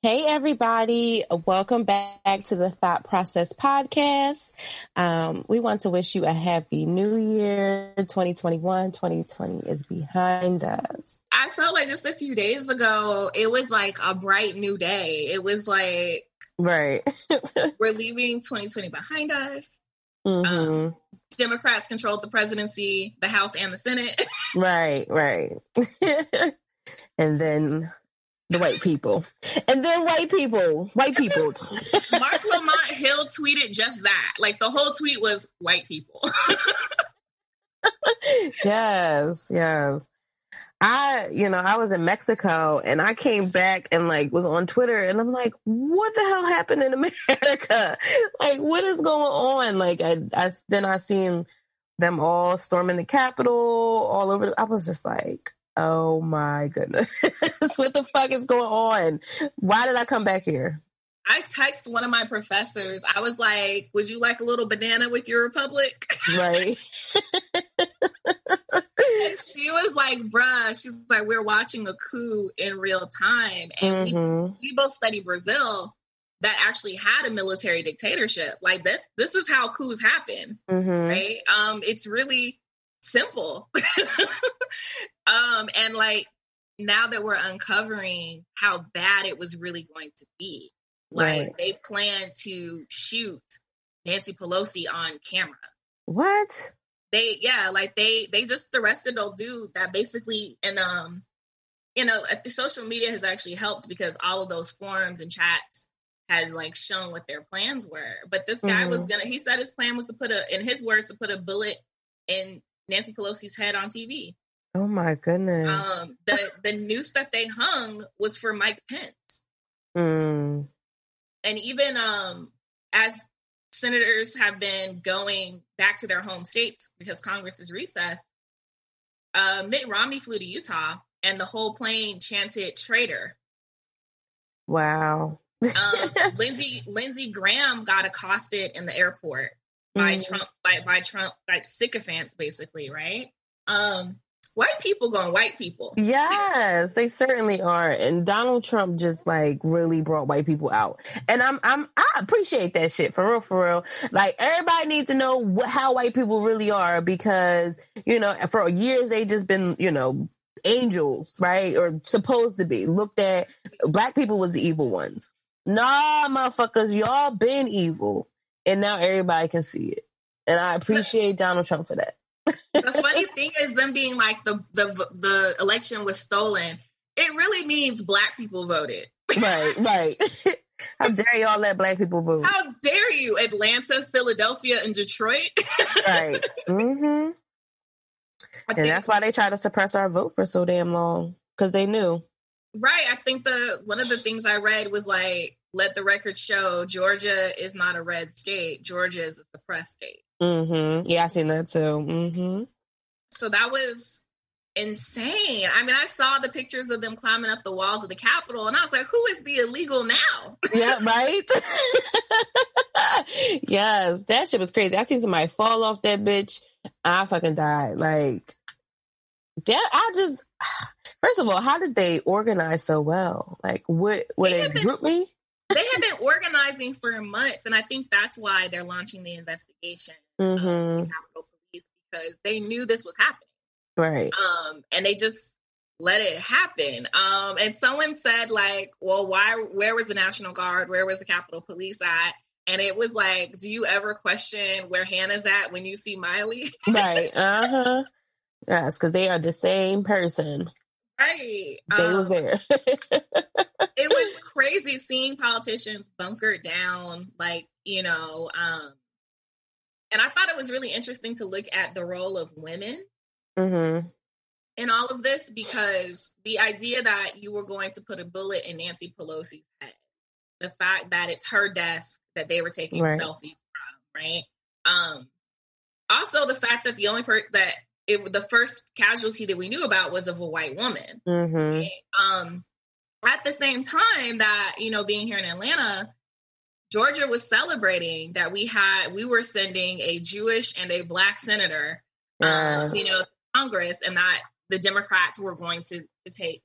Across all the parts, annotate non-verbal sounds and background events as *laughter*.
Hey, everybody. Welcome back to the Thot Process Podcast. Um, we want to wish you a happy new year. 2021, 2020 is behind us. I felt like just a few days ago, it was like a bright new day. It was like, right. *laughs* we're leaving 2020 behind us. Mm-hmm. Um, Democrats controlled the presidency, the House, and the Senate. *laughs* right, right. *laughs* and then the white people. And then white people, white people. *laughs* Marc Lamont Hill tweeted just that. Like the whole tweet was white people. *laughs* yes, yes. I, you know, I was in Mexico and I came back and like was on Twitter and I'm like, what the hell happened in America? *laughs* Like, what is going on? Like, I, I then I seen them all storming the Capitol all over. The, I was just like, oh my goodness, *laughs* what the fuck is going on? Why did I come back here? I texted one of my professors. I was like, "Would you like a little banana with your republic?" Right. *laughs* *laughs* and she was like, "Bruh," she's like, "We're watching a coup in real time, and Mhm. we, we both study Brazil." That actually had a military dictatorship. Like this, this is how coups happen, Mhm. right? Um, it's really simple. *laughs* um, and like now that we're uncovering how bad it was really going to be, like Right. they plan to shoot Nancy Pelosi on camera. What? They yeah, like they they just arrested old dude that basically and um you know the social media has actually helped because all of those forums and chats has like shown what their plans were. But this guy was Mhm. gonna he said his plan was to put a in his words to put a bullet in Nancy Pelosi's head on TV. Oh my goodness. Um the the noose that they hung was for Mike Pence. Mm. and even um, as senators have been going back to their home states because Congress is recessed, uh, Mitt Romney flew to Utah, and the whole plane chanted "traitor." Wow. Um, *laughs* Lindsey Lindsey Graham got accosted in the airport by Mm. Trump by by Trump like sycophants, basically, right? Um, white people going white people. Yes, they certainly are. And Donald Trump just like really brought white people out. And I'm I'm I appreciate that shit for real for real. Like everybody needs to know how white people really are because, you know, for years they just been, you know, angels, right? Or supposed to be. Looked at black people was the evil ones. Nah, motherfuckers, y'all been evil. And now everybody can see it. And I appreciate Donald Trump for that. the funny *laughs* thing is them being like the the the election was stolen. It really means black people voted. Right, *laughs* right. *laughs* How dare y'all let black people vote? How dare you, Atlanta, Philadelphia, and Detroit? right. Mm-hmm. And that's why they try to suppress our vote for so damn long because they knew. right. I think the one of the things I read was like, let the record show Georgia is not a red state. Georgia is a suppressed state. hmm Yeah, I've seen that too. hmm So that was insane. I mean, I saw the pictures of them climbing up the walls of the Capitol, and I was like, who is the illegal now? Yeah, right. *laughs* yes, that shit was crazy. I seen somebody fall off that bitch. I fucking died. Like, that. I just. *sighs* First of all, how did they organize so well? Like, what? Would They it have been- GroupMe? They have been organizing for months, and I think that's why they're launching the investigation. of hmm the Capitol Police because they knew this was happening. Right. Um, and they just let it happen. Um, and someone said like, well, why, where was the National Guard? Where was the Capitol Police at? And it was like, do you ever question where Hannah's at when you see Miley? right. Uh huh. Yes, because they are the same person. Right. They Um, was there. *laughs* it was crazy seeing politicians bunkered down, like, you know, um, and I thought it was really interesting to look at the role of women hmm in all of this because the idea that you were going to put a bullet in Nancy Pelosi's head, the fact that it's her desk that they were taking Right. selfies from, right? Um, also the fact that the only per that it the first casualty that we knew about was of a white woman. hmm? Um, at the same time that you know, being here in Atlanta, Georgia was celebrating that we had we were sending a Jewish and a black senator um, you know, Congress, and that the Democrats were going to to take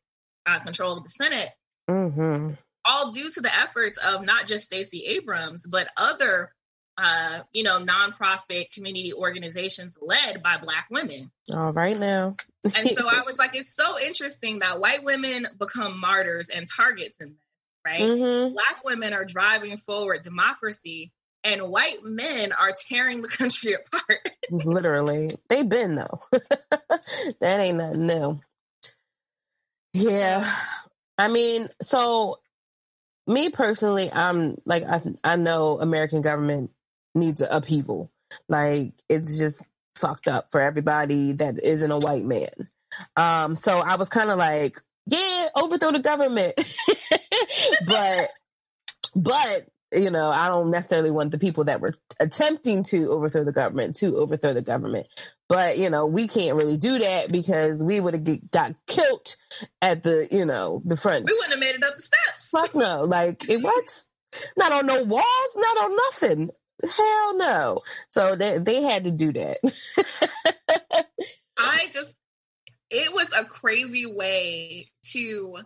uh, control of the Senate. hmm all due to the efforts of not just Stacey Abrams, but other uh, you know, nonprofit community organizations led by Black women. All right now. and so I *laughs* was like, it's so interesting that white women become martyrs and targets in this, right? Mm-hmm. Black women are driving forward democracy, and white men are tearing the *laughs* country apart. Literally. They've been, though. *laughs* that ain't nothing new. Yeah. I mean, so me personally, I'm like I I know American government needs an upheaval. Like it's just fucked up for everybody that isn't a white man. Um, so I was kind of like, yeah, overthrow the government. *laughs* but, but, you know, I don't necessarily want the people that were attempting to overthrow the government to overthrow the government. But, you know, we can't really do that because we would have got killed at the, you know, the front. We wouldn't have made it up the steps. Fuck no. Like, it what? Not on no walls, not on nothing. Hell no. So they they had to do that. I just it was a crazy way to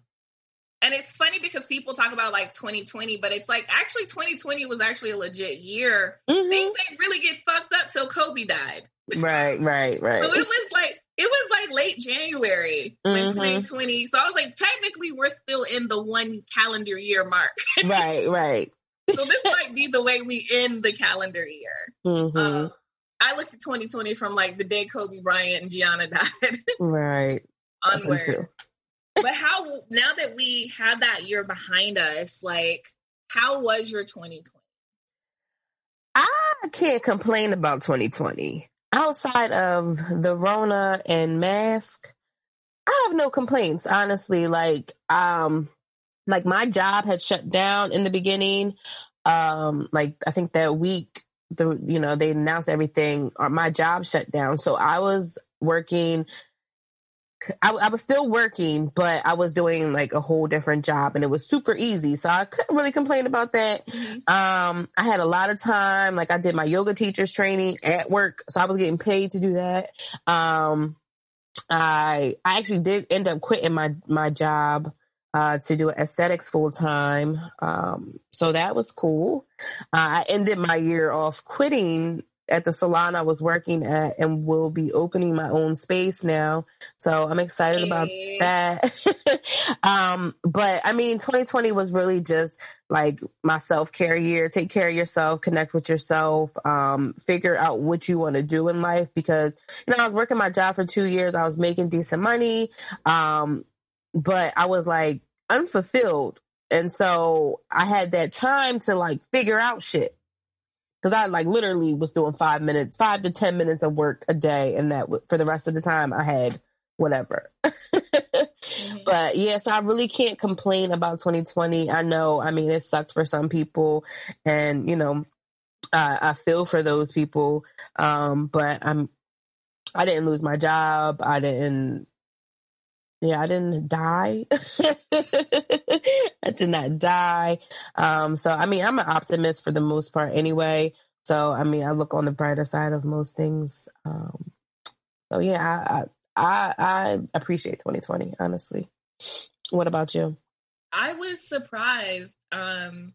and it's funny because people talk about like 2020, but it's like actually 2020 was actually a legit year. Mm-hmm. Things didn't really get fucked up till Kobe died. Right, right, right. So it was like it was like late January mm-hmm. 2020. So I was like, technically, we're still in the one calendar year mark. right, right so this might be the way we end the calendar year. Mm-hmm. Um, I looked at 2020 from like the day Kobe Bryant and Gianna *laughs* died. right. Onward. but how now that we have that year behind us, like how was your 2020? I can't complain about 2020. Outside of the Rona and mask, I have no complaints, honestly. Like, um, like my job had shut down in the beginning. Um, like I think that week, the you know they announced everything. Or my job shut down, so I was working. I, I, was still working, but I was doing like a whole different job, and it was super easy. So I couldn't really complain about that. Mm-hmm. Um, I had a lot of time. Like I did my yoga teachers training at work, so I was getting paid to do that. Um, I I actually did end up quitting my my job uh, to do aesthetics full time. Um, so that was cool. Uh, I ended my year off quitting at the salon I was working at and will be opening my own space now. So I'm excited hey. about that. *laughs* um, but I mean, 2020 was really just like my self care year. Take care of yourself, connect with yourself, um, figure out what you want to do in life because, you know, I was working my job for two years. I was making decent money. Um, but I was like unfulfilled. And so I had that time to like figure out shit. Cause I like literally was doing five minutes, five to 10 minutes of work a day. And that for the rest of the time I had whatever. *laughs* mm-hmm. But yes, yeah, so I really can't complain about 2020. I know, I mean, it sucked for some people and, you know, uh, I feel for those people. Um, but I'm, I didn't lose my job. I didn't yeah, I didn't die. *laughs* I did not die. Um, so I mean, I'm an optimist for the most part anyway. So I mean, I look on the brighter side of most things. Um, so yeah, I, I I appreciate 2020 honestly. What about you? I was surprised. Um,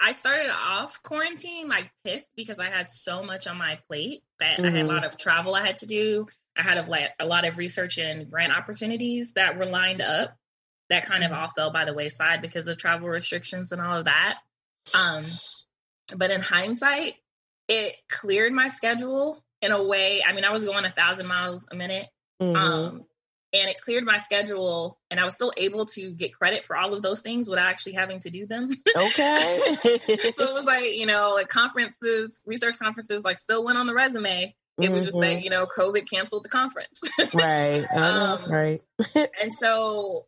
I started off quarantine like pissed because I had so much on my plate that mm-hmm. I had a mm-hmm. lot of travel I had to do. I had a, like, a lot of research and grant opportunities that were lined up that kind of all fell by the wayside because of travel restrictions and all of that. Um, but in hindsight, it cleared my schedule in a way. I mean, I was going a thousand miles a minute. Mm-hmm. Um, and it cleared my schedule and I was still able to get credit for all of those things without actually having to do them. Okay. *laughs* so it was like, you know, like conferences, research conferences, like still went on the resume. It was just that, mm-hmm. you know, COVID canceled the conference. *laughs* right. um, right. *laughs* and so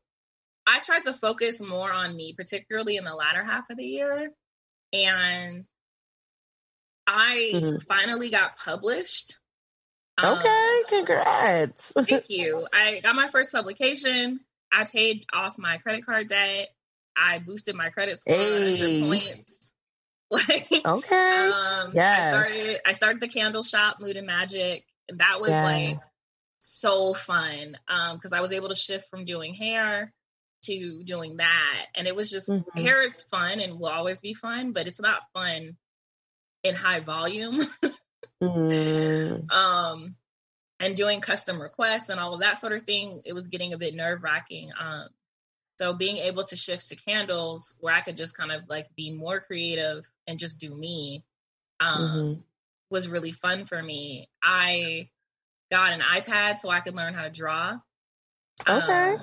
I tried to focus more on me, particularly in the latter half of the year. And I mm-hmm. finally got published Okay, um, congrats. thank *laughs* you. I got my first publication. I paid off my credit card debt. I boosted my credit score hey. points. *laughs* Like okay, um, yeah. I started. I started the candle shop, Mood and Magic, and that was yeah. like so fun because um, I was able to shift from doing hair to doing that. And it was just Mhm. hair is fun and will always be fun, but it's not fun in high volume. *laughs* Mm, um and doing custom requests and all of that sort of thing, it was getting a bit nerve wracking. Um so being able to shift to candles where I could just kind of like be more creative and just do me um mhm. was really fun for me. I got an iPad so I could learn how to draw. Okay. Um,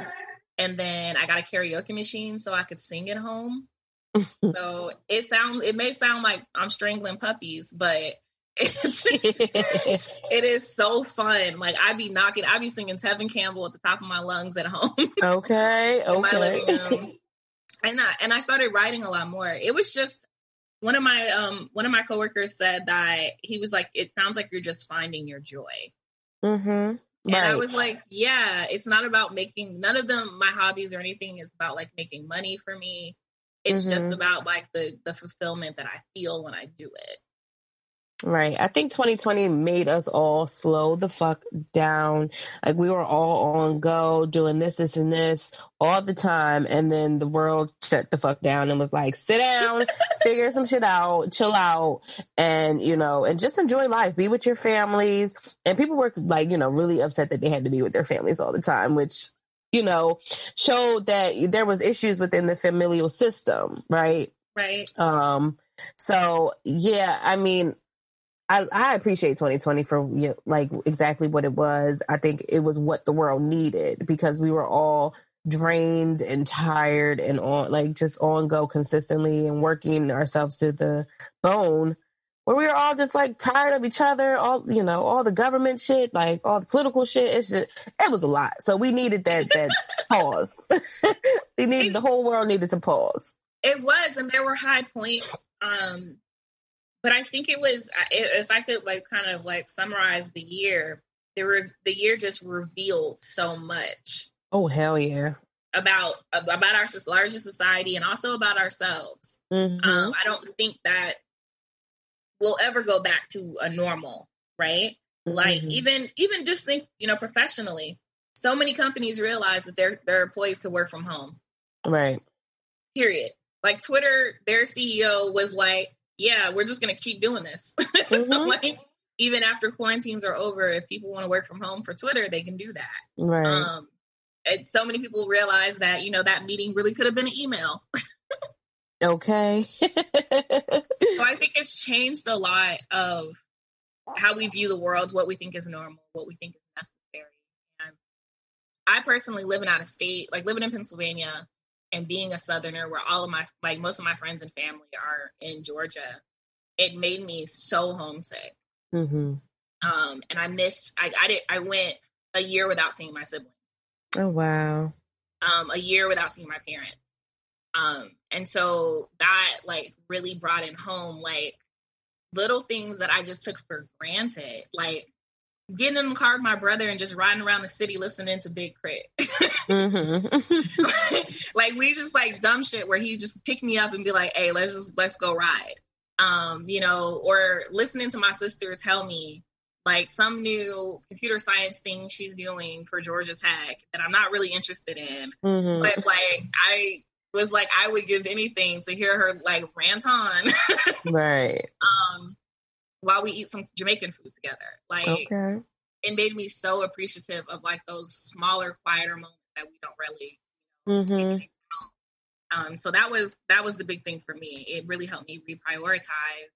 and then I got a karaoke machine so I could sing at home. *laughs* so it sound it may sound like I'm strangling puppies, but it's, *laughs* it is so fun. Like I'd be knocking, I'd be singing Tevin Campbell at the top of my lungs at home *laughs* okay. Okay. And I and I started writing a lot more. It was just one of my um one of my coworkers said that he was like, it sounds like you're just finding your joy. mm-hmm. And I was like, yeah, it's not about making none of them my hobbies or anything is about like making money for me. It's just Mhm. about like the the fulfillment that I feel when I do it. Right. I think 2020 made us all slow the fuck down. Like we were all on go doing this, this, and this all the time. And then the world shut the fuck down and was like, sit down, figure some shit out, chill out, and, you know, and just enjoy life. Be with your families. And people were like, you know, really upset that they had to be with their families all the time, which, you know, showed that there was issues within the familial system, right? Right. Um, so yeah, I mean, I, I appreciate 2020 for you know, like exactly what it was. I think it was what the world needed because we were all drained and tired and on like just on go consistently and working ourselves to the bone where we were all just like tired of each other, all you know, all the government shit, like all the political shit. It's just it was a lot. So we needed that that *laughs* pause. *laughs* we needed the whole world needed to pause. It was, and there were high points. Um, but I think it was if I could like kind of like summarize the year, the re- the year just revealed so much Oh hell yeah. about about our larger society and also about ourselves. Mhm. Um, I don't think that we'll ever go back to a normal, right? Like Mhm. even even just think, you know, professionally, so many companies realize that their their employees to work from home. right. Period. Like Twitter, their CEO was like, "Yeah, we're just gonna keep doing this." *laughs* so Mhm. like, even after quarantines are over, if people want to work from home for Twitter, they can do that. Right. Um, and so many people realize that you know that meeting really could have been an email. *laughs* okay. So I *laughs* think it's changed a lot of how we view the world, what we think is normal, what we think is necessary. And I personally living out of state, like living in Pennsylvania and being a southerner where all of my like most of my friends and family are in Georgia, it made me so homesick. hmm Um and I missed I I did I went a year without seeing my siblings. Oh wow. um, a year without seeing my parents. Um, and so that like really brought in home like little things that I just took for granted, like getting in the car with my brother and just riding around the city listening to Big Crit. hmm *laughs* like we just like dumb shit where he just pick me up and be like, "Hey, let's just let's go ride." Um, you know, or listening to my sister tell me like some new computer science thing she's doing for Georgia Tech that I'm not really interested in hmm but like I was like I would give anything to hear her like rant on *laughs* Right. um while we eat some Jamaican food together. Like Okay. it made me so appreciative of like those smaller, quieter moments that we don't really hmm um so that was that was the big thing for me. It really helped me reprioritize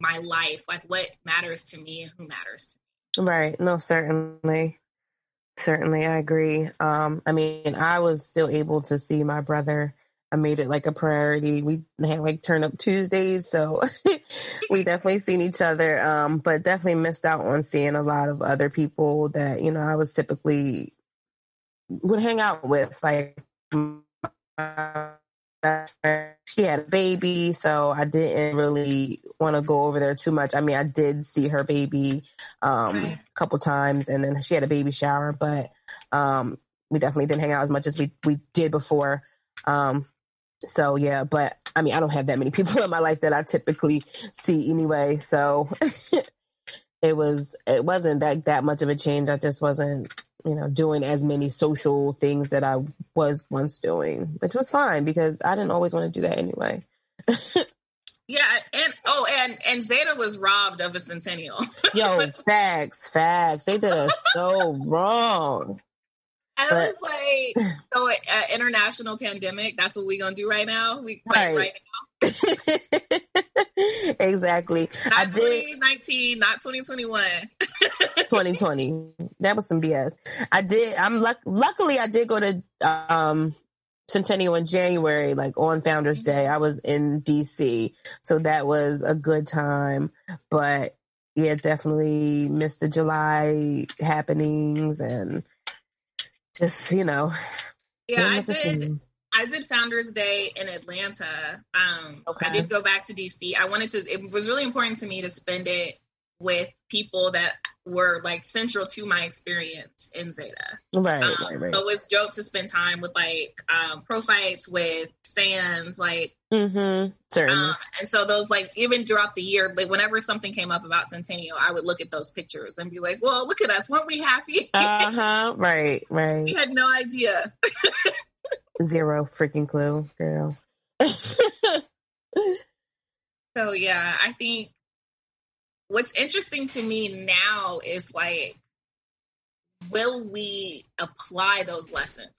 my life, like what matters to me and who matters to me. Right. No, certainly. Certainly, I agree. Um, I mean, I was still able to see my brother. I made it like a priority. We had like turn up Tuesdays, so *laughs* we definitely seen each other. Um, but definitely missed out on seeing a lot of other people that you know I was typically would hang out with, like my best friend. She had a baby, so I didn't really want to go over there too much. I mean, I did see her baby um, a couple times, and then she had a baby shower, but um, we definitely didn't hang out as much as we we did before. Um, so yeah, but I mean, I don't have that many *laughs* people in my life that I typically see anyway. So *laughs* it was it wasn't that that much of a change. I just wasn't you know, doing as many social things that I was once doing, which was fine because I didn't always want to do that anyway. *laughs* yeah, and oh, and and Zeta was robbed of a centennial. Yo, facts, facts. They did us so wrong. I but, was like, so uh, international pandemic. That's what we gonna do right now. We right, right *laughs* exactly. Not I did 2019, not 2021. 2020. *laughs* That was some BS. I did. I'm luck. Luckily, I did go to um Centennial in January, like on Founders mm-hmm. Day. I was in DC, so that was a good time. But yeah, definitely missed the July happenings and just you know. Yeah, I did. I did Founders Day in Atlanta. Um, okay. I did go back to DC. I wanted to. It was really important to me to spend it with people that were like central to my experience in Zeta. Right, um, right, right. So it was dope to spend time with like um, pro fights with Sans, like mm-hmm. certainly. Um, and so those like even throughout the year, like whenever something came up about Centennial, I would look at those pictures and be like, "Well, look at us, weren't we happy?" *laughs* uh huh. Right, right. We had no idea. Zero freaking clue, girl. *laughs* so yeah, I think what's interesting to me now is like, will we apply those lessons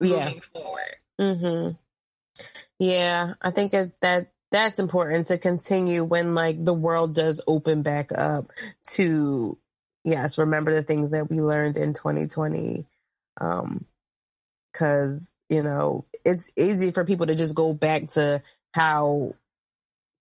yeah. moving forward? Mm-hmm. Yeah, I think that that's important to continue when like the world does open back up to yes, remember the things that we learned in 2020. Um, because you know it's easy for people to just go back to how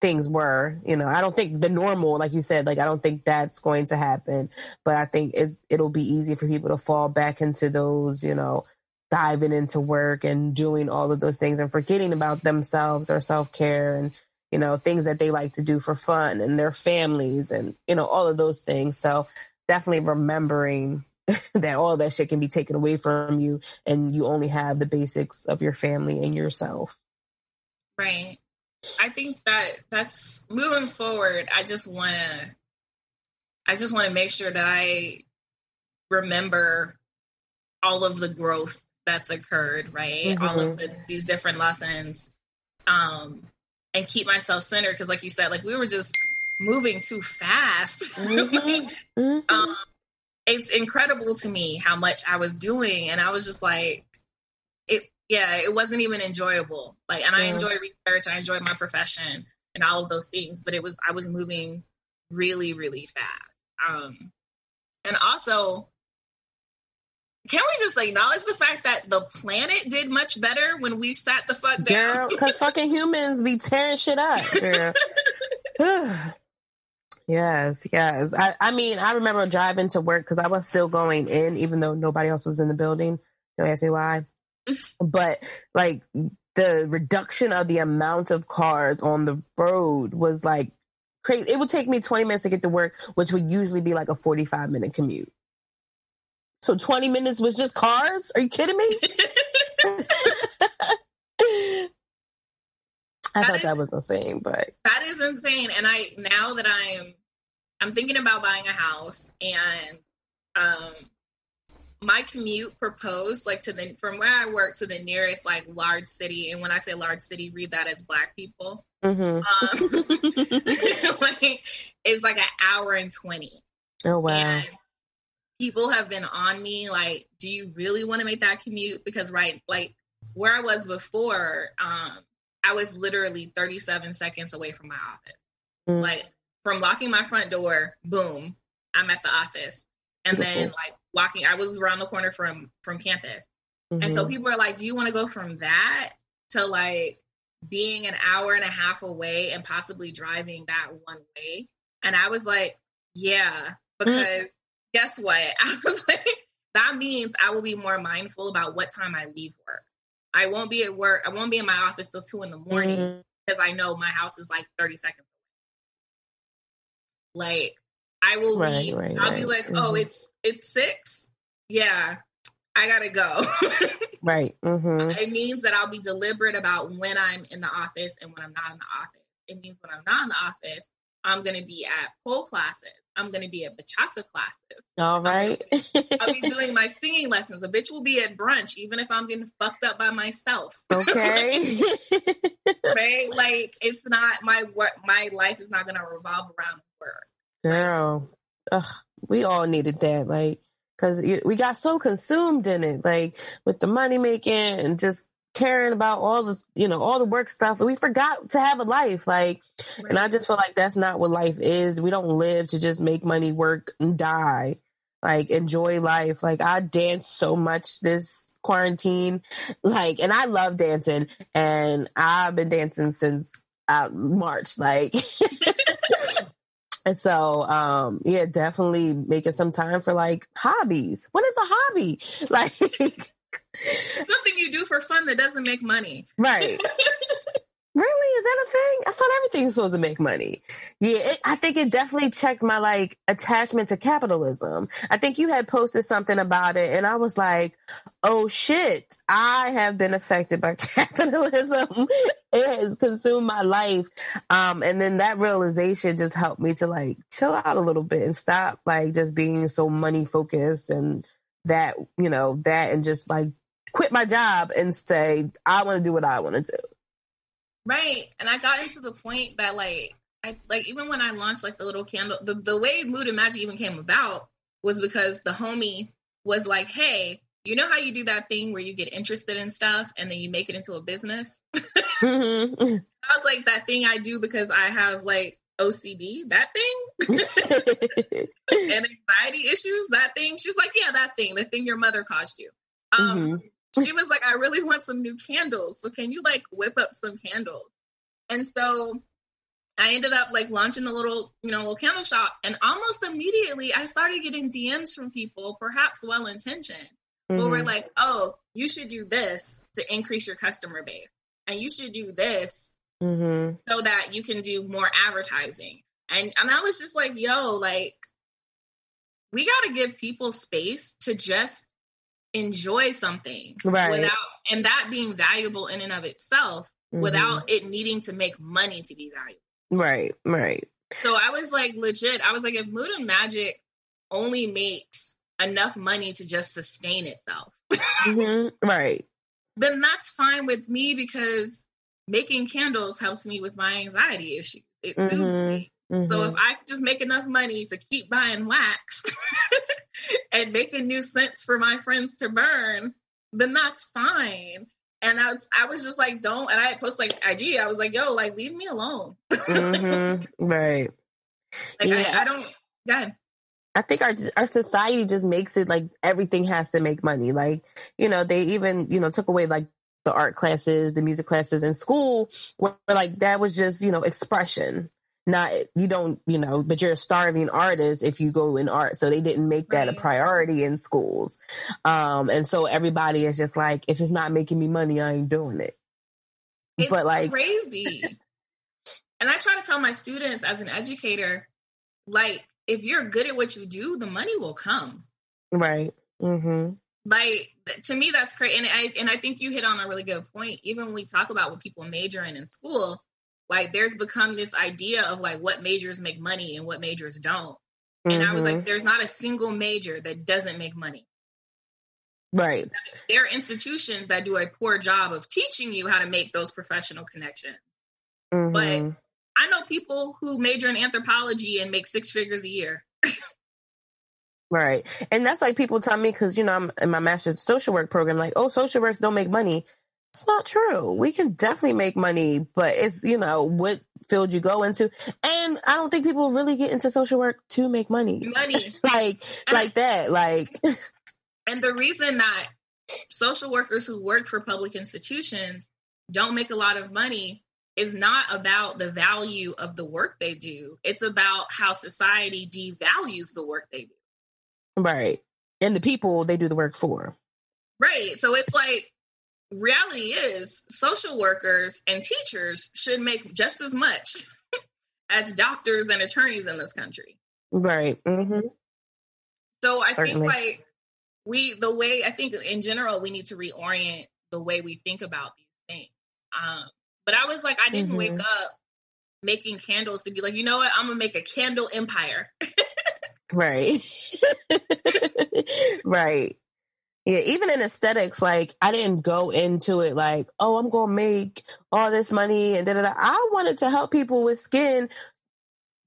things were you know i don't think the normal like you said like i don't think that's going to happen but i think it, it'll be easy for people to fall back into those you know diving into work and doing all of those things and forgetting about themselves or self-care and you know things that they like to do for fun and their families and you know all of those things so definitely remembering *laughs* that all that shit can be taken away from you and you only have the basics of your family and yourself. Right. I think that that's moving forward. I just want to, I just want to make sure that I remember all of the growth that's occurred, right? Mm-hmm. All of the, these different lessons, um, and keep myself centered. Cause like you said, like we were just moving too fast. *laughs* Mm-hmm. mm-hmm. um, it's incredible to me how much I was doing. And I was just like, it, yeah, it wasn't even enjoyable. Like, and I enjoy research, I enjoy my profession and all of those things, but it was, I was moving really, really fast. Um, and also, can we just acknowledge the fact that the planet did much better when we sat the fuck down? Because fucking humans be tearing shit up. *laughs* *sighs* Yes, yes. I, I mean, I remember driving to work because I was still going in, even though nobody else was in the building. Don't ask me why. *laughs* but like the reduction of the amount of cars on the road was like crazy. It would take me 20 minutes to get to work, which would usually be like a 45 minute commute. So 20 minutes was just cars? Are you kidding me? *laughs* I that thought is, that was insane, but that is insane. And I now that I'm I'm thinking about buying a house and um my commute proposed like to the from where I work to the nearest like large city, and when I say large city, read that as black people. Mm-hmm. Um, *laughs* *laughs* like, it's like an hour and twenty. Oh wow! And people have been on me like, "Do you really want to make that commute?" Because right, like where I was before, um, I was literally thirty seven seconds away from my office. Mm-hmm. Like from locking my front door, boom, I'm at the office. And then like walking, I was around the corner from from campus. Mm-hmm. And so mm-hmm. people are like, do you want to go from that to like being an hour and a half away and possibly driving that one way? And I was like, yeah, because mm-hmm. Guess what? *laughs* I was like, that means I will be more mindful about what time I leave work. I won't be at work. I won't be in my office till two in the morning mm-hmm. because I know my house is like 30 seconds like I will right, leave. Right, I'll right. be like, oh, mm-hmm. it's it's six. Yeah, I gotta go. *laughs* right. Mm-hmm. It means that I'll be deliberate about when I'm in the office and when I'm not in the office. It means when I'm not in the office, I'm going to be at pole classes. I'm going to be at bachata classes. All right. I'll be *laughs* doing my singing lessons. A bitch will be at brunch, even if I'm getting fucked up by myself. Okay. *laughs* right? *laughs* Like it's not my work. My life is not going to revolve around work. Girl, Ugh, we all needed that. Like, cause we got so consumed in it, like with the money making and just caring about all the you know all the work stuff. We forgot to have a life like right. and i just feel like that's not what life is. We don't live to just make money work and die like enjoy life. Like i danced so much this quarantine like and i love dancing and i've been dancing since uh, march like *laughs* and so um yeah definitely making some time for like hobbies. What is a hobby? *laughs* Like Something you do for fun that doesn't make money. Right. *laughs* really? Is that a thing? I thought everything's supposed to make money. Yeah, it, I think it definitely checked my like attachment to capitalism. I think you had posted something about it and I was like, oh shit, I have been affected by *laughs* capitalism. it has consumed my life. Um, and then that realization just helped me to like chill out a little bit and stop like just being so money focused and that, you know, that and just like quit my job and say, I want to do what I want to do. Right. And I got into the point that like, I like even when I launched like the little candle, the, the way Mood and Magic even came about was because the homie was like, Hey, you know how you do that thing where you get interested in stuff and then you make it into a business? *laughs* mm-hmm. I was like, that thing I do because I have like OCD, that thing, *laughs* *laughs* and anxiety issues, that thing. She's like, yeah, that thing, the thing your mother caused you. Um, mm-hmm. She was like, I really want some new candles. So can you like whip up some candles? And so I ended up like launching a little, you know, little candle shop. And almost immediately I started getting DMs from people, perhaps well intentioned, mm-hmm. who were mm-hmm. like, oh, you should do this to increase your customer base. And you should do this mm-hmm. so that you can do more advertising. And and I was just like, yo, like we got to give people space to just enjoy something right. without and that being valuable in and of itself mm-hmm. without it needing to make money to be valuable. Right, right. So I was like legit, I was like if Mood and Magic only makes enough money to just sustain itself. mm-hmm. Right. Then that's fine with me because making candles helps me with my anxiety issues. It mm-hmm. soothes me. Mm-hmm. So if I just make enough money to keep buying wax *laughs* and making new scents for my friends to burn, then that's fine. And I was, I was just like, don't. And I post like IG. I was like, yo, like, leave me alone. mm-hmm. *laughs* Right. Like, yeah. I, I don't. Go ahead. I think our our society just makes it like everything has to make money. Like, you know, they even, you know, took away like the art classes, the music classes in school, where like that was just, you know, expression. Not, you don't, you know, but you're a starving artist if you go in art. So they didn't make that right. a priority in schools. Um, and so everybody is just like, if it's not making me money, I ain't doing it. It's but like crazy. and I try to tell my students as an educator, like, if you're good at what you do, the money will come. Right. Mm-hmm like to me that's great and i and i think you hit on a really good point even when we talk about what people major in in school like there's become this idea of like what majors make money and what majors don't mm-hmm. and i was like mm-hmm. there's not a single major that doesn't make money right there are institutions that do a poor job of teaching you how to make those professional connections mm-hmm. but i know people who major in anthropology and make six figures a year *laughs* Right. And that's like people tell me, because, you know, I'm in my master's social work program, like, oh, social works don't make money. It's not true. We can definitely make money, but it's, you know, what field you go into. And I don't think people really get into social work to make money. Money. *laughs* like, and, like that. Like, *laughs* and the reason that social workers who work for public institutions don't make a lot of money is not about the value of the work they do. It's about how society devalues the work they do. Right. And the people they do the work for. Right. So it's like reality is social workers and teachers should make just as much *laughs* as doctors and attorneys in this country. Right. Mm-hmm. So I Certainly. think like we the way I think in general we need to reorient the way we think about these things. Um, but I was like I didn't mm-hmm. wake up making candles to be like, you know what, I'm gonna make a candle empire. *laughs* right. *laughs* right. Yeah, even in aesthetics, like I didn't go into it like, oh, I'm gonna make all this money and da da da. I wanted to help people with skin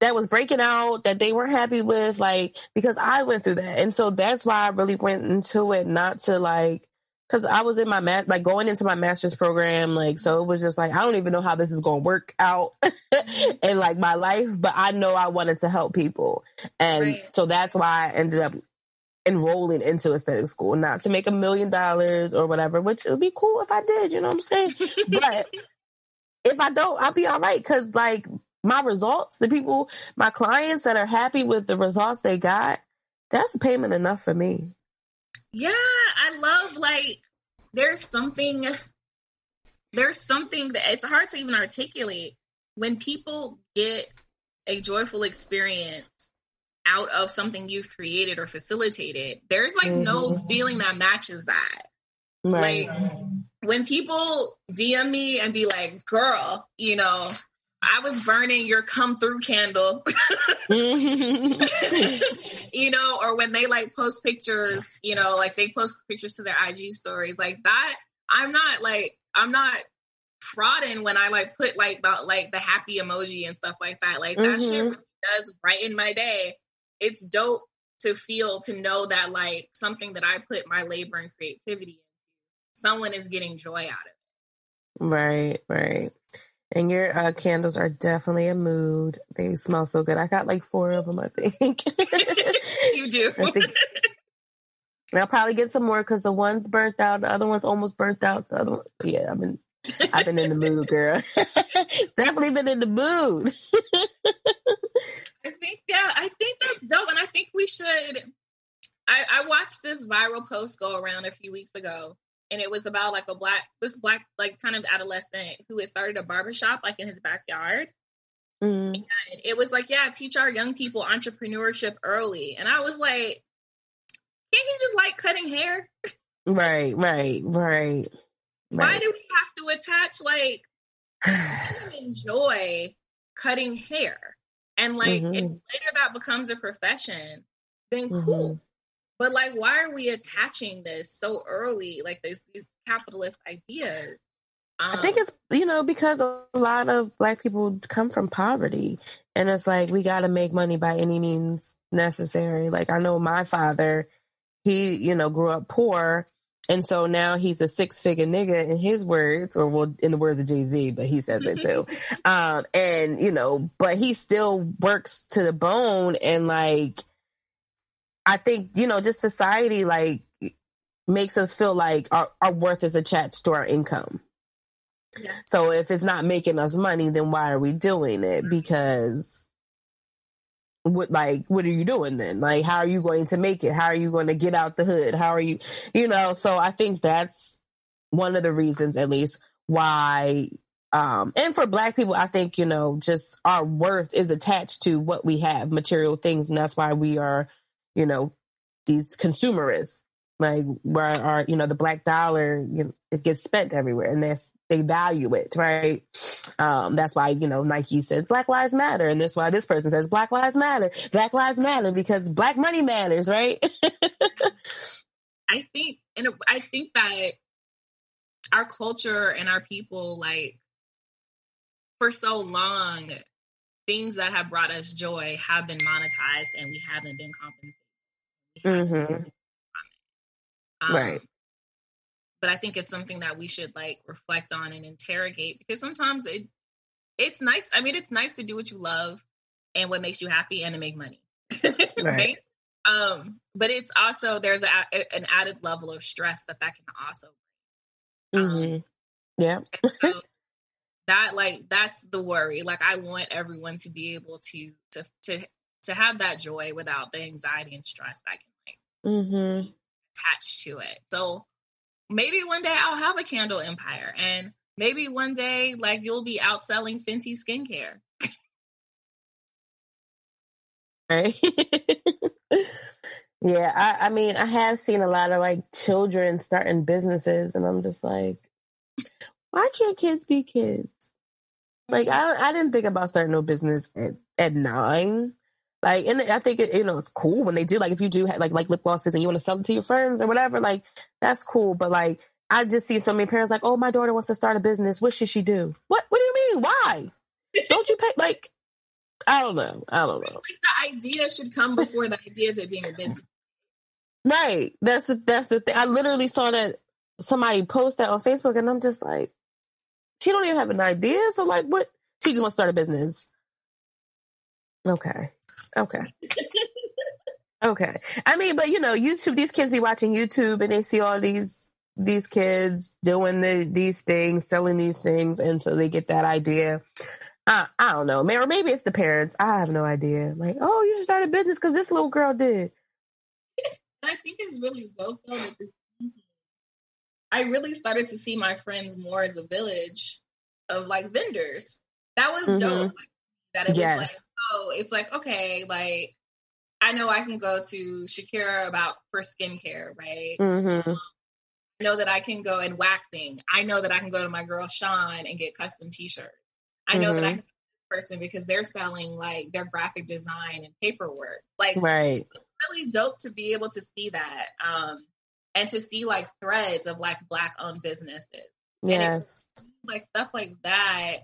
that was breaking out that they weren't happy with, like because I went through that, and so that's why I really went into it, not to like because I was in my mat, like going into my master's program, like so it was just like I don't even know how this is going to work out *laughs* in like my life, but I know I wanted to help people, and right. so that's why I ended up enrolling into aesthetic school, not to make a million dollars or whatever, which would be cool if I did, you know what I'm saying? but *laughs* if I don't, I'll be all right because like my results, the people, my clients that are happy with the results they got, that's payment enough for me. Yeah, I love like there's something there's something that it's hard to even articulate when people get a joyful experience out of something you've created or facilitated, there's like mm-hmm. no feeling that matches that. Right. Like when people DM me and be like, girl, you know, I was burning your come through candle. *laughs* you know, or when they like post pictures, you know, like they post pictures to their IG stories, like that. I'm not like, I'm not frauding when I like put like the like the happy emoji and stuff like that. Like that mm-hmm. shit really does brighten my day it's dope to feel to know that like something that I put my labor and creativity into, someone is getting joy out of it. Right, right. And your uh, candles are definitely a mood. They smell so good. I got like four of them, I think. *laughs* you do. *laughs* I think, I'll probably get some more because the one's burnt out, the other one's almost burnt out. The other one, yeah, I've been, I've been in the mood, girl. *laughs* definitely been in the mood. I think yeah, I think that's dope, and I think we should. I, I watched this viral post go around a few weeks ago, and it was about like a black this black like kind of adolescent who had started a barbershop like in his backyard. Mm. And it was like, yeah, teach our young people entrepreneurship early. And I was like, can't he just like cutting hair? Right, right, right. Why do we have to attach like *sighs* enjoy cutting hair? And like mm-hmm. if later that becomes a profession, then cool. Mm-hmm. But like why are we attaching this so early, like these these capitalist ideas? Um, I think it's you know because a lot of black people come from poverty, and it's like we got to make money by any means necessary. Like I know my father, he you know grew up poor, and so now he's a six figure nigga in his words, or well, in the words of Jay Z, but he says it too. *laughs* um, and you know, but he still works to the bone. And like, I think, you know, just society like makes us feel like our, our worth is attached to our income. Yeah. So if it's not making us money, then why are we doing it? Because what like what are you doing then like how are you going to make it how are you going to get out the hood how are you you know so i think that's one of the reasons at least why um and for black people i think you know just our worth is attached to what we have material things and that's why we are you know these consumerists like where our you know the black dollar you know, it gets spent everywhere and that's they value it right? Um that's why you know nike says black lives matter and that's why this person says black lives matter black lives matter because black money matters right? I think and i think that our culture and our people like for so long things that have brought us joy have been monetized and we haven't been compensated mm-hmm. Um, right. But I think it's something that we should like reflect on and interrogate because sometimes it it's nice. I mean, it's nice to do what you love and what makes you happy and to make money. *laughs* right. right. Um, but it's also there's a, a, an added level of stress that that can also. Um, mm-hmm. Yeah. so that like that's the worry. Like I want everyone to be able to to to to have that joy without the anxiety and stress that can mm-hmm attached to it. So maybe one day I'll have a candle empire and maybe one day like you'll be outselling Fenty skincare. right. *laughs* yeah, I, I mean I have seen a lot of like children starting businesses and I'm just like, why can't kids be kids? Like I, I didn't think about starting no business at, at nine. Like, and I think it, you know, it's cool when they do. Like, if you do have, like like lip glosses and you want to sell it to your friends or whatever, like that's cool. But like, I just see so many parents like, oh, my daughter wants to start a business. What should she do? What What do you mean? Why? Don't you pay? *laughs* Like, I don't know. I don't know. Like the idea should come before the idea of it being a business. Right. That's the, that's the thing. I literally saw that somebody post that on Facebook, and I'm just like, she don't even have an idea. So like, what? She just wants to start a business. Okay. Okay. okay. I mean, but you know, YouTube. These kids be watching YouTube, and they see all these these kids doing the, these things, selling these things, and so they get that idea. I, I don't know, or maybe it's the parents. I have no idea. Like, oh, you should start a business because this little girl did. I think it's really dope though I really started to see my friends more as a village of like vendors. That was mm-hmm. dope. Like, that it yes. was like, oh, it's like, okay, like I know I can go to Shakira about for skincare, right? Mm-hmm. I know that I can go and waxing. I know that I can go to my girl Sean and get custom t-shirts. I know mm-hmm. that I mm-hmm. can person because they're selling like their graphic design and paperwork. Like right. really dope to be able to see that. Um and to see like threads of like black owned businesses. Yes. It, like stuff like that.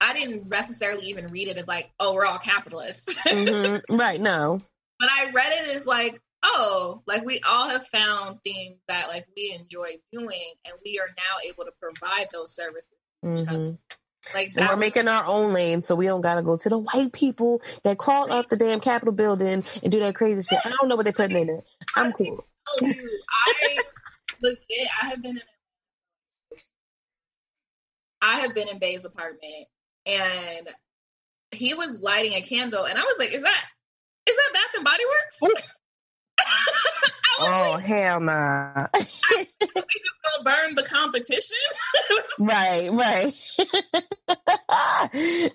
I didn't necessarily even read it as like, oh, we're all capitalists. *laughs* mm-hmm. Right, no. But I read it as like, oh, like we all have found things that like we enjoy doing and we are now able to provide those services mm-hmm. Like we're was, making our own lane, so we don't gotta go to the white people that crawl up the damn Capitol building and do that crazy shit. I don't know what they're putting in it. I'm cool. I *laughs* I legit, I have been in. I have been in Bay's apartment, and he was lighting a candle, and I was like, "Is that is that Bath and Body Works?" *laughs* oh like, hell nah! they just gonna burn the competition, *laughs* right? Right. *laughs*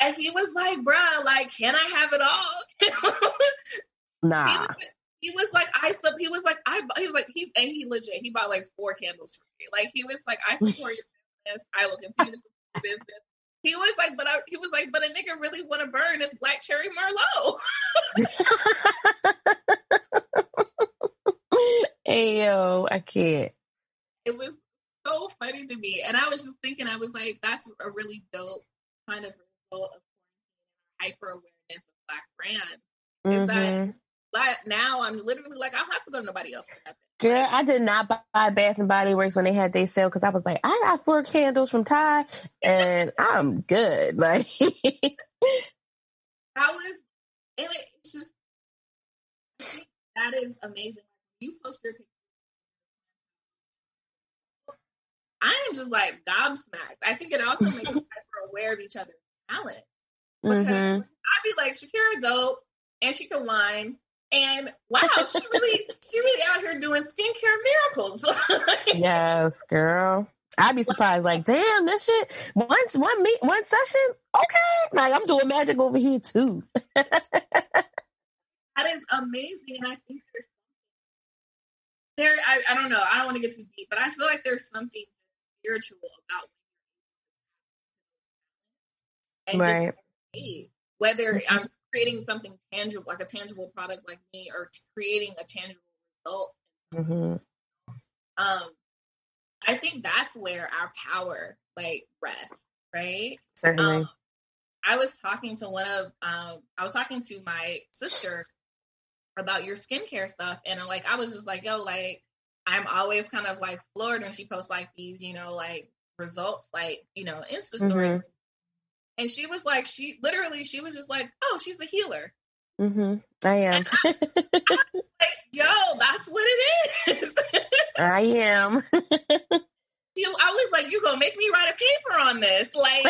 and he was like, "Bruh, like, can I have it all?" nah. He was, he was like, I sub. He was like, I. He was like, he and he legit. He bought like four candles for me. Like he was like, I support your business. I will continue to support your business. He was like, but I, he was like, but a nigga really want to burn this black cherry merlot. *laughs* Ayo, I can't. It was so funny to me, and I was just thinking, I was like, that's a really dope kind of result of hyper awareness of black brands. Is mm-hmm. that now I'm literally like I don't have to go to nobody else for nothing. Girl, I did not buy Bath and Body Works when they had their sale because I was like, I got four candles from Tai and I'm good. *laughs* Like I was, and it's just that is amazing. You post your. I am just like gobsmacked. I think it also makes us *laughs* aware of each other's talent. Because mm-hmm. I'd be like, Shakira dope and she can whine and wow, she really, *laughs* she really out here doing skincare miracles. *laughs* yes, girl. I'd be surprised, like, damn, this shit, once, one meet, one session, okay. Like, I'm doing magic over here too. *laughs* that is amazing. And I think there's there, I, I don't know, I don't want to get too deep, but I feel like there's something spiritual about and right. just whether mm-hmm. I'm creating something tangible, like a tangible product like me, or creating a tangible result. Mm-hmm. Um, I think that's where our power like rests, right? Certainly. Um, I was talking to one of, um, I was talking to my sister about your skincare stuff, and I'm like, I was just like, yo, like, I'm always kind of like floored when she posts like these, you know, like results, like you know, Insta stories. Mm-hmm. And she was like, she literally, she was just like, oh, she's a healer. Mm-hmm. I am. I, like, yo, that's what it is. *laughs* I am. I was like, you gonna make me write a paper on this? Like,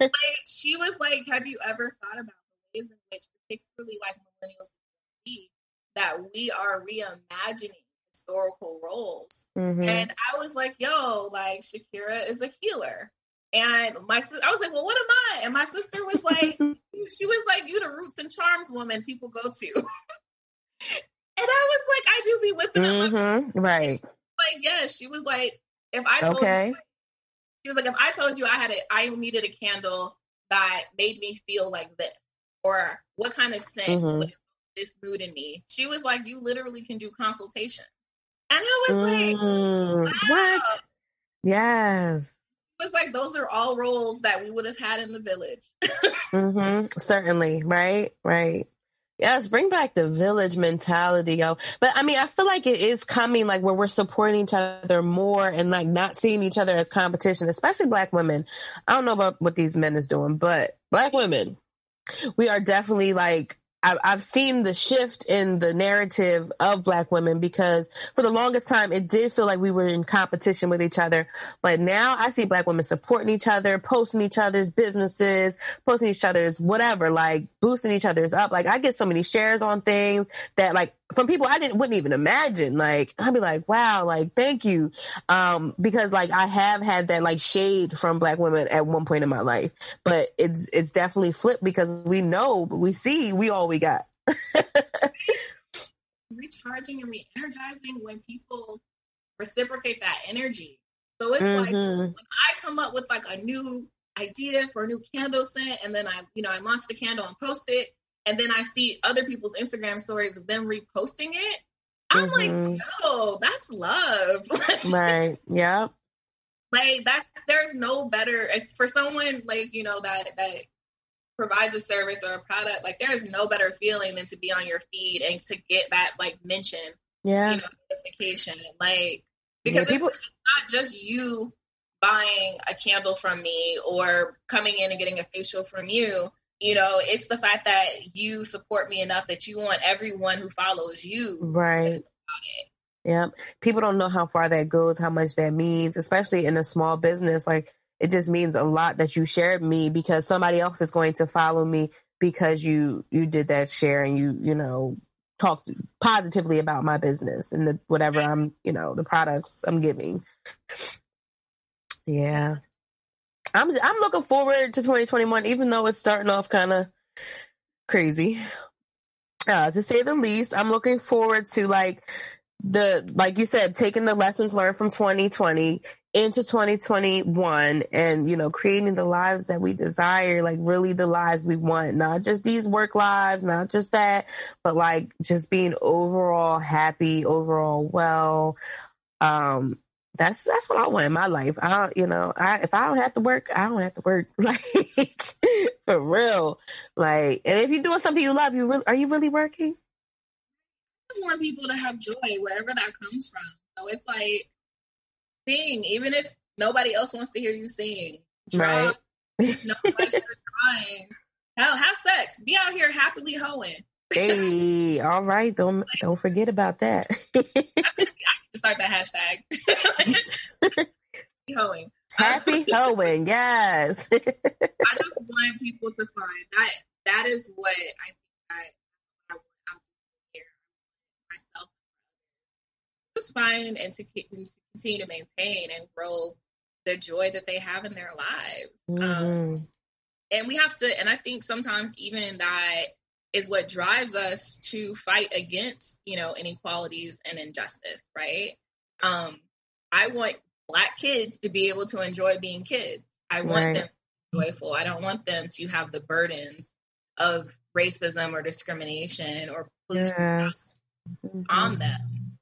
like she was like, have you ever thought about the ways in which, particularly like millennials, that we are reimagining historical roles? Mm-hmm. And I was like, yo, like Shakira is a healer. And my I was like, well, what am I? And my sister was like, *laughs* she was like, you the roots and charms woman people go to. *laughs* and I was like, I do be whipping mm-hmm. up my right. Like, yes, she was like, if I told okay. you, She was like, if I told you I had a, I needed a candle that made me feel like this, or what kind of scent mm-hmm. would this mood in me, she was like, you literally can do consultation. And I was mm, like, wow. what? Yes. Was like those are all roles that we would have had in the village. *laughs* mm-hmm. Certainly, right, right. Yes, bring back the village mentality, yo. But I mean, I feel like it is coming, like where we're supporting each other more and like not seeing each other as competition, especially black women. I don't know about what these men is doing, but black women, we are definitely like I've seen the shift in the narrative of black women because for the longest time it did feel like we were in competition with each other. But now I see black women supporting each other, posting each other's businesses, posting each other's whatever, like boosting each other's up. Like I get so many shares on things that like from people I didn't wouldn't even imagine. Like I'd be like, wow, like thank you. Um, because like I have had that like shade from black women at one point in my life. But it's it's definitely flipped because we know, we see, we all we got. *laughs* Recharging and re-energizing when people reciprocate that energy. So it's mm-hmm. like when I come up with like a new idea for a new candle scent and then I, you know, I launch the candle and post it and then I see other people's Instagram stories of them reposting it, I'm mm-hmm. like, yo, that's love. *laughs* right. Yeah. Like that's there's no better as for someone like, you know, that that provides a service or a product, like there is no better feeling than to be on your feed and to get that like mention, yeah, you know, notification. Like because yeah, people- it's not just you buying a candle from me or coming in and getting a facial from you you know it's the fact that you support me enough that you want everyone who follows you right. yeah people don't know how far that goes how much that means especially in a small business. Like it just means a lot that you shared me because somebody else is going to follow me because you you did that share and you you know talked positively about my business and the, whatever i'm you know the products i'm giving. Yeah I'm I'm looking forward to 2021, even though it's starting off kind of crazy. Uh, to say the least, I'm looking forward to like the like you said, taking the lessons learned from 2020 into 2021 and you know creating the lives that we desire like really the lives we want not just these work lives not just that but like just being overall happy overall well um that's that's what I want in my life. I you know, I if I don't have to work, I don't have to work. *laughs* Like for real. Like and if you're doing something you love, you really are you really working? I just want people to have joy wherever that comes from. So it's like sing, even if nobody else wants to hear you sing. Draw. Right. Nobody's *laughs* trying. Hell, have sex. Be out here happily hoeing. Hey, all right. Don't don't forget about that *laughs* start that hashtag. *laughs* hoeing. Happy *laughs* hoeing, yes. I just want people to find that that is what I think that I want out here myself just find and to, to continue to maintain and grow the joy that they have in their lives. Um, mm-hmm. Um, and we have to, and I think sometimes even that is what drives us to fight against, you know, inequalities and injustice, right? Um, I want black kids to be able to enjoy being kids. I want right. them joyful. I don't want them to have the burdens of racism or discrimination or yes. mm-hmm. on them.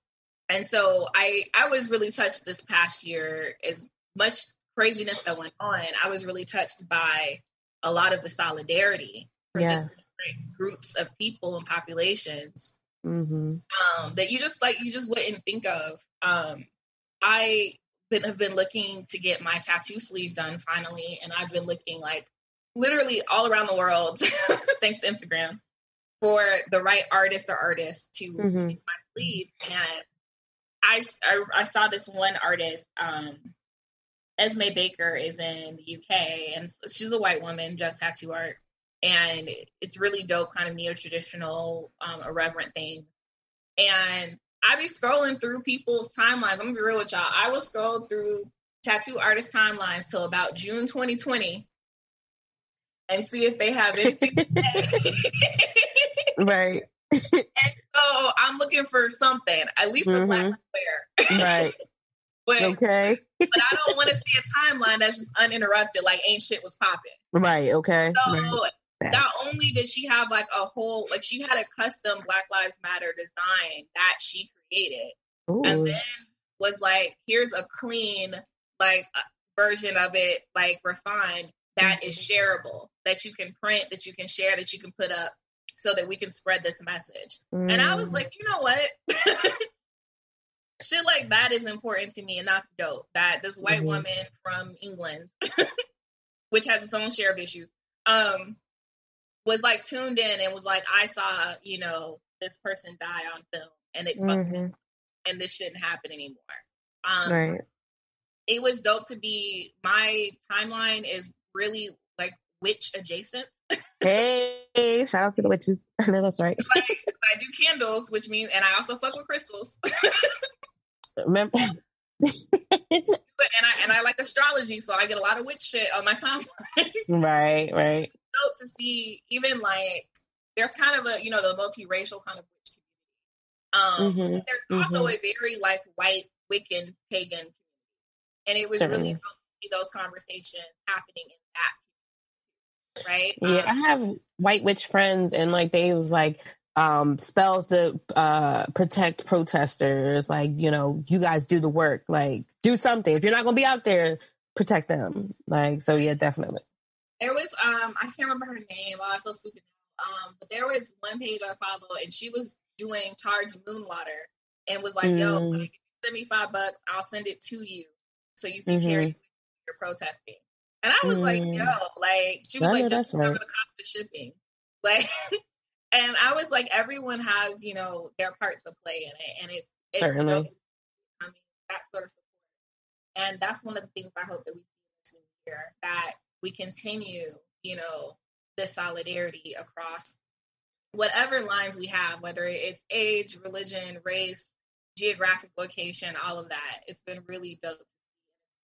And so I I was really touched this past year as much craziness that went on. I was really touched by a lot of the solidarity yes. groups of people and populations mm-hmm. um, that you just like you just wouldn't think of. Um, I been, have been looking to get my tattoo sleeve done finally, and I've been looking like literally all around the world, *laughs* thanks to Instagram, for the right artist or artist to, mm-hmm. do my sleeve. And I, I, I saw this one artist, um, Esme Baker, is in the UK, and she's a white woman, just tattoo art and it's really dope, kind of neo traditional, um, irreverent things. And I be scrolling through people's timelines. I'm gonna be real with y'all. I will scroll through tattoo artist timelines till about June 2020 and see if they have anything. *laughs* right. and so I'm looking for something, at least mm-hmm. a black wear. right. *laughs* But, okay. *laughs* but I don't want to see a timeline that's just uninterrupted, like ain't shit was popping. Right. Okay. So right. Not only did she have like a whole, like she had a custom Black Lives Matter design that she created, Ooh. and then was like, here's a clean like version of it, like refined that is shareable, that you can print, that you can share, that you can put up, so that we can spread this message. Mm. And I was like, you know what? *laughs* Shit like that is important to me, and that's dope. That this white Mhm. woman from England, *laughs* which has its own share of issues, um, was like tuned in and was like, I saw, you know, this person die on film, and it fucked me, and this shouldn't happen anymore. Um, Right. it was dope to be. My timeline is really like witch adjacent. Hey, shout out to the witches. *laughs* no, that's right. like, I do candles, which means, and I also fuck with crystals. *laughs* Remember? *laughs* And I and I like astrology, so I get a lot of witch shit on my timeline. right. Right. Dope to see even like there's kind of a you know the multiracial kind of witch community. Um, Mhm, there's also mhm. a very like white Wiccan pagan community, and it was really dope to see those conversations happening in that right? Yeah, Um, I have white witch friends, and like they was like um spells to uh protect protesters. Like you know, you guys do the work. Like do something. If you're not gonna be out there, protect them. Like so, yeah, definitely. There was um I can't remember her name. Oh, I feel stupid. Um, but there was one page I followed, and she was doing charged moon water, and was like, "Yo, Mm. like, send me five bucks, I'll send it to you, so you can carry Mhm. it you your protesting." And I was like, Mm. "Yo, like," she was I like, "Just that's right. cover the cost of shipping," *laughs* like. And I was like, everyone has, you know, their part to play in it, and it's it's Certainly. dope. I mean, that sort of support, and that's one of the things I hope that we see this year that we continue, you know, this solidarity across whatever lines we have, whether it's age, religion, race, geographic location, all of that. It's been really dope,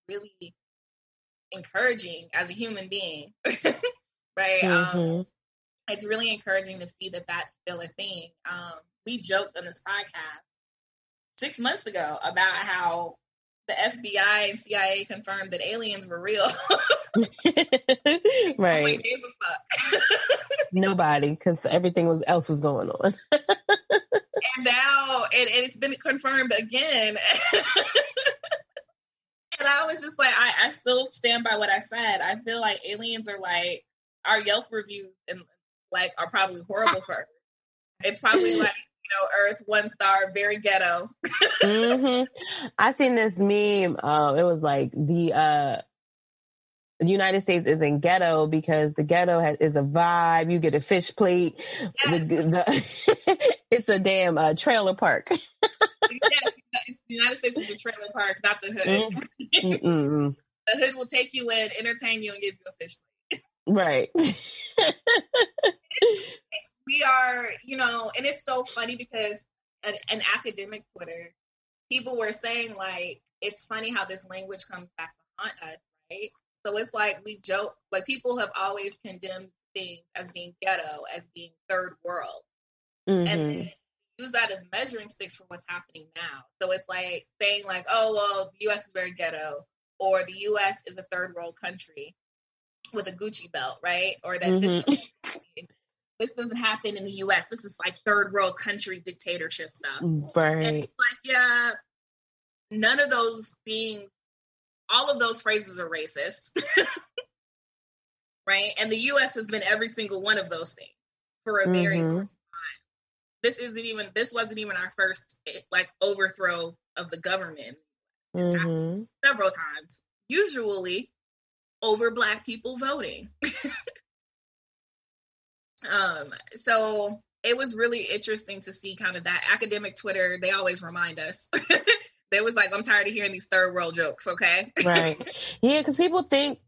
really encouraging as a human being, *laughs* right? Um, Mhm. it's really encouraging to see that that's still a thing. Um, we joked on this podcast six months ago about how the FBI and CIA confirmed that aliens were real. *laughs* *laughs* Right. gave a fuck. Nobody, because everything was else was going on. *laughs* and now and, and it's been confirmed again. and I was just like, I, I still stand by what I said. I feel like aliens are like our Yelp reviews and like are probably horrible for. It's probably like, know, Earth one star, very ghetto. hmm *laughs* I seen this meme. Uh, it was like the uh, the United States is in ghetto because the ghetto has, is a vibe. You get a fish plate. Yes. The, the, *laughs* it's a damn uh, trailer park. *laughs* yes, the United States is a trailer park, not the hood. Mm-mm. The hood will take you in, entertain you, and give you a fish plate. Right. You know, and it's so funny because an, an academic Twitter, people were saying like, it's funny how this language comes back to haunt us, right? So it's like we joke, like people have always condemned things as being ghetto, as being third world, and Mhm. then use that as measuring sticks for what's happening now. So it's like saying like, oh well, the U.S. is very ghetto, or the U.S. is a third world country with a Gucci belt, right? Or that this Mhm. doesn't happen. This doesn't happen in the U.S. This is like third world country dictatorship stuff. And Right. it's like, yeah, none of those things, all of those phrases are racist, *laughs* right? And the U.S. has been every single one of those things for a very Mhm. Long time. This isn't even this wasn't even our first eh, like overthrow of the government Mhm. several times usually over black people voting *laughs* um so it was really interesting to see kind of that academic twitter they always remind us *laughs* they was like i'm tired of hearing these third world jokes okay *laughs* right. Yeah, because people think,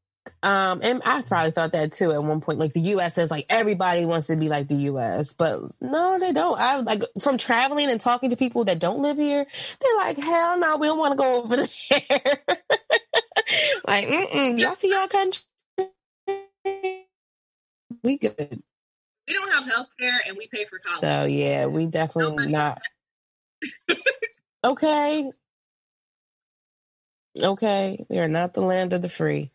um, and I probably thought that too at one point. Like the U.S. says, like everybody wants to be like the U.S., but no, they don't. I like from traveling and talking to people that don't live here. They're like, hell no, we don't want to go over *laughs* there. like, mm-mm, y'all see y'all country? We good. We don't have health care and we pay for college So yeah, we definitely Nobody's- not. *laughs* Okay. Okay, we are not the land of the free.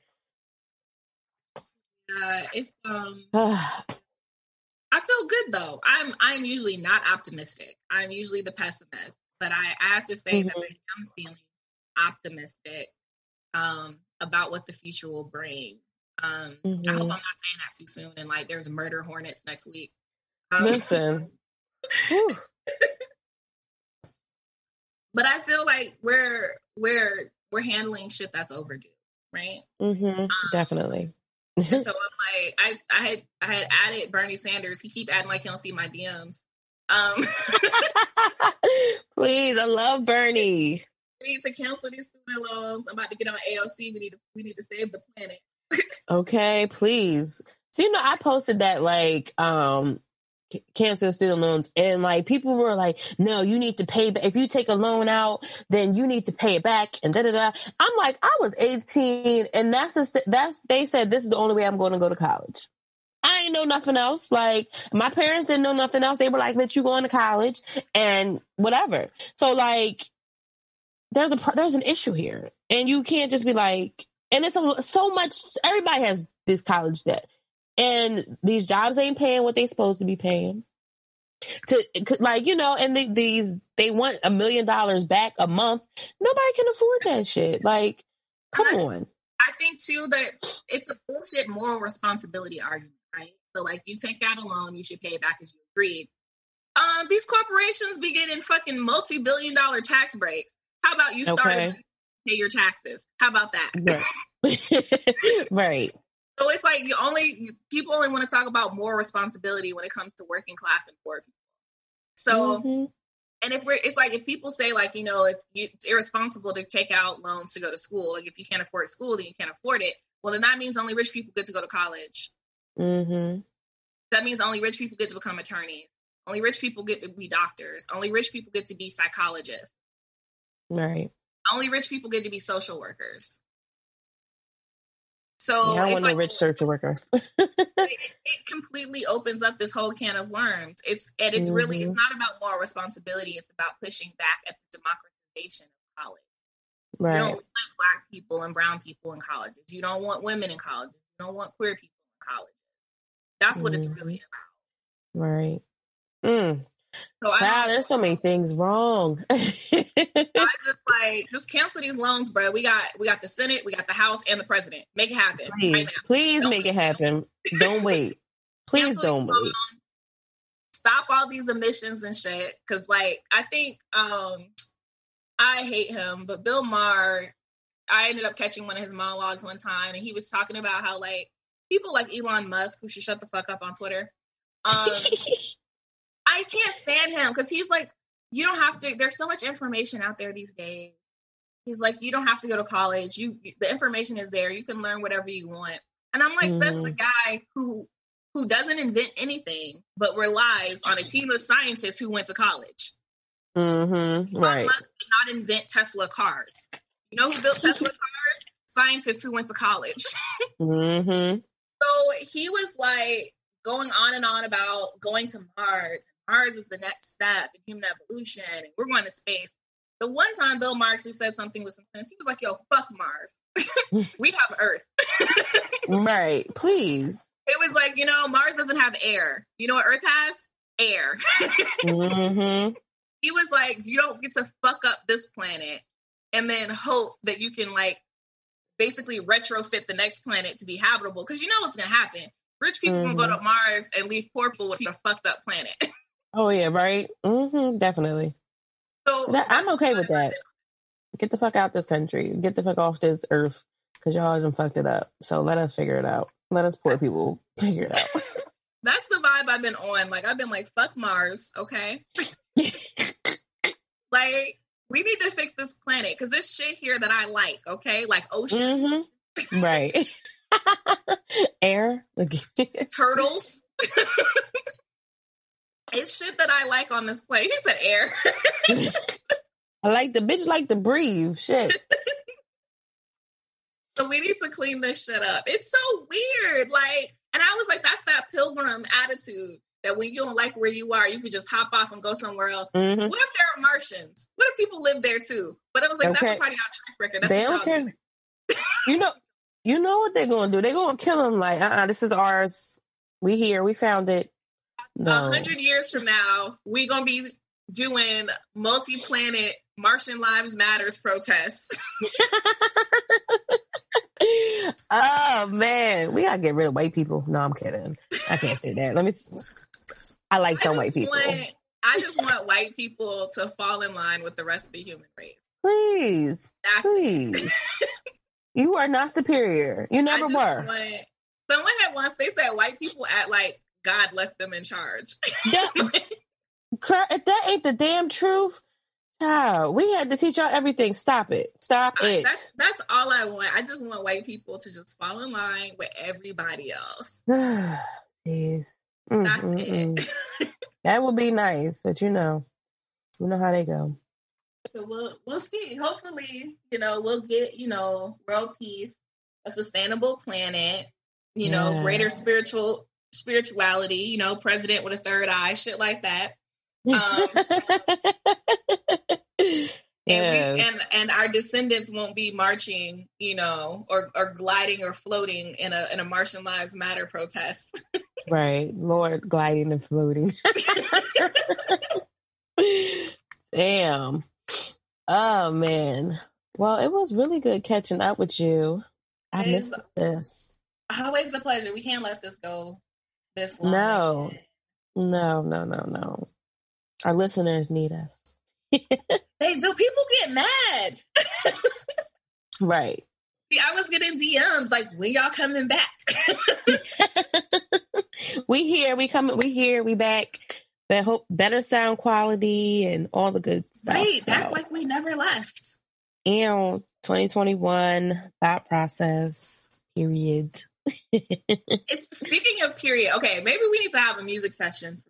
Uh, it's um, *sighs* I feel good though. I'm I'm usually not optimistic. I'm usually the pessimist, but I, I have to say mm-hmm. that I am feeling optimistic um, about what the future will bring. Um, mm-hmm. I hope mm-hmm. I'm not saying that too soon and like there's murder hornets next week. Um, Listen. *laughs* but I feel like we're we're we're handling shit that's overdue, right? Mm-hmm, um, definitely. so *laughs* I'm like, I I had I had added Bernie Sanders. He keep adding like he don't see my DMs. Um, *laughs* Please, I love Bernie. We need to cancel these student loans. I'm about to get on AOC. We need to we need to save the planet. Okay, please. So you know, I posted that like um cancel student loans and like people were like no you need to pay back if you take a loan out then you need to pay it back and da da da. I'm like i was 18 and that's a, that's they said this is the only way i'm going to go to college. I ain't know nothing else. Like my parents didn't know nothing else. They were like let you going to college and whatever. So like there's a there's an issue here and you can't just be like and it's a, so much everybody has this college debt and these jobs ain't paying what they're supposed to be paying. To like you know, and they, these they want a million dollars back a month. Nobody can afford that shit. Like, come on. I think too that it's a bullshit moral responsibility argument, right? So like, you take out a loan, you should pay it back as you agreed. Um, these corporations be getting fucking multi-billion dollar tax breaks. How about you start okay. Pay your taxes? How about that? Right. *laughs* *laughs* right. So it's like you only people only want to talk about more responsibility when it comes to working class and poor people. So, mm-hmm. and if we're, it's like if people say like you know if you, it's irresponsible to take out loans to go to school, like if you can't afford school, then you can't afford it. Well, then that means only rich people get to go to college. Mm-hmm. That means only rich people get to become attorneys. Only rich people get to be doctors. Only rich people get to be psychologists. Right. Only rich people get to be social workers. So yeah, I want like, a rich social worker. it, *laughs* it, completely opens up this whole can of worms. It's and it's mm-hmm. really it's mm-hmm. not about moral responsibility. It's about pushing back at the democratization of college. Right. You don't want black people and brown people in colleges. You don't want women in colleges. You don't want queer people in colleges. That's what mm-hmm. it's really about. Right. Mm. So wow, there's so many things wrong. *laughs* I just like just cancel these loans, bro. We got we got the Senate, we got the House, and the President. Make it happen. Please, right please don't make it happen. Don't wait. *laughs* Please don't wait. Stop all these emissions and shit. Cause like I think um I hate him, but Bill Maher, I ended up catching one of his monologues one time, and he was talking about how like people like Elon Musk, who should shut the fuck up on Twitter. Um, *laughs* I can't stand him because he's like, you don't have to. There's so much information out there these days. He's like, you don't have to go to college. You, the information is there. You can learn whatever you want. And I'm like, mm. says the mm-hmm. guy who who doesn't invent anything but relies on a team of scientists who went to college. Mm-hmm. Right. Not invent Tesla cars. You know who built Tesla cars? Scientists who went to college. *laughs* mm-hmm. So he was like going on and on about going to Mars Mars is the next step in human evolution, and we're going to space. The one time Bill Maher he said something with some sense, he was like, "Yo, fuck Mars. *laughs* we have Earth." *laughs* right. Please. It was like you know, Mars doesn't have air. You know what Earth has? Air. *laughs* mm-hmm. He was like, "You don't get to fuck up this planet and then hope that you can like." basically retrofit the next planet to be habitable because you know what's gonna happen. Rich people mm-hmm. can go to Mars and leave poor people with a fucked up planet. Oh yeah, right. Mm-hmm, definitely. So that, I'm okay with that. Get the fuck out this country. Get the fuck off this earth because y'all done fucked it up. So let us figure it out. Let us poor people *laughs* figure it out. That's the vibe I've been on. Like I've been like, fuck Mars, okay? *laughs* like we need to fix this planet because this shit here that I like, okay? Like ocean. Mm-hmm. Right. *laughs* Air. Turtles. It's shit that I like on this place. You said air. *laughs* I like the bitch like to breathe. Shit. *laughs* so we need to clean this shit up. It's so weird. Like, and I was like, that's that pilgrim attitude. that when you don't like where you are, you could just hop off and go somewhere else. Mhm. What if there are Martians? What if people live there too? But it was like Okay. that's a part of y'all track record. That's They what y'all do. You know, you know what they're gonna do? They're gonna kill him. Like, uh, uh this is ours. We here. We found it. A No. hundred years from now, we gonna be doing multi-planet Martian Lives Matters protests. *laughs* oh man, we gotta get rid of white people. No, I'm kidding. I can't say that. Let me. I like some I white people. want, I just want white people to fall in line with the rest of the human race. Please, That's please. you are not superior. You never were. want- someone had once they said white people act like God left them in charge. *laughs* That- if that ain't the damn truth, child, we had to teach y'all everything. Stop it. Stop it. that's that's all I want. I just want white people to just fall in line with everybody else. *sighs* Jeez. Mm, That's mm, it. *laughs* That would be nice, but you know, you know how they go. So we'll we'll see. Hopefully, you know, we'll get, you know, world peace, a sustainable planet, you know, greater spiritual spirituality, you know, president with a third eye, shit like that. Um, *laughs* And we and and our descendants won't be marching, you know, or or gliding or floating in a in a Martian Lives Matter protest. *laughs* right, Lord, gliding and floating. *laughs* Damn. Oh man. Well, it was really good catching up with you. I It missed this. Always a pleasure. We can't let this go this long. No. No, no, no, no. Our listeners need us. *laughs* They do people get mad. Right. See, I was getting DMs like, when y'all coming back? *laughs* we here, we coming, we here, we back. But hope better sound quality and all the good stuff. right. so. That's like we never left. and 2021 Thot Process period. Speaking of period. Okay, maybe we need to have a music session.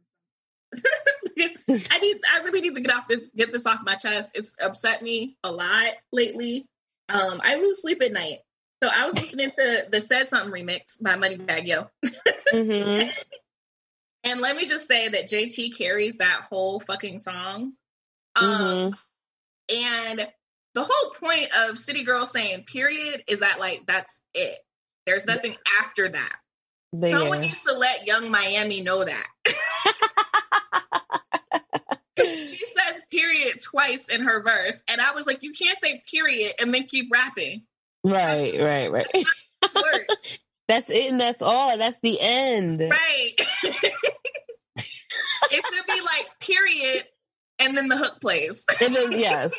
*laughs* I need. I really need to get off this. Get this off my chest. It's upset me a lot lately. Um, I lose sleep at night. So I was listening to the "Said Something" remix by Moneybagg Yo, hmm *laughs* and let me just say that JT carries that whole fucking song. Um, hmm And the whole point of City Girl saying period is that like that's it. There's nothing after that. Someone needs to let Yung Miami know that. *laughs* *laughs* she says period twice in her verse. And I was like, you can't say period and then keep rapping. right, right, right. That's *laughs* it, and that's all. That's the end. right. it should be like period and then the hook plays. And then yes,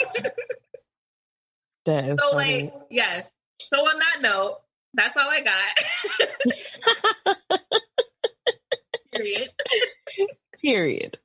that is So funny. like, yes. So on that note, that's all I got. *laughs* period. period.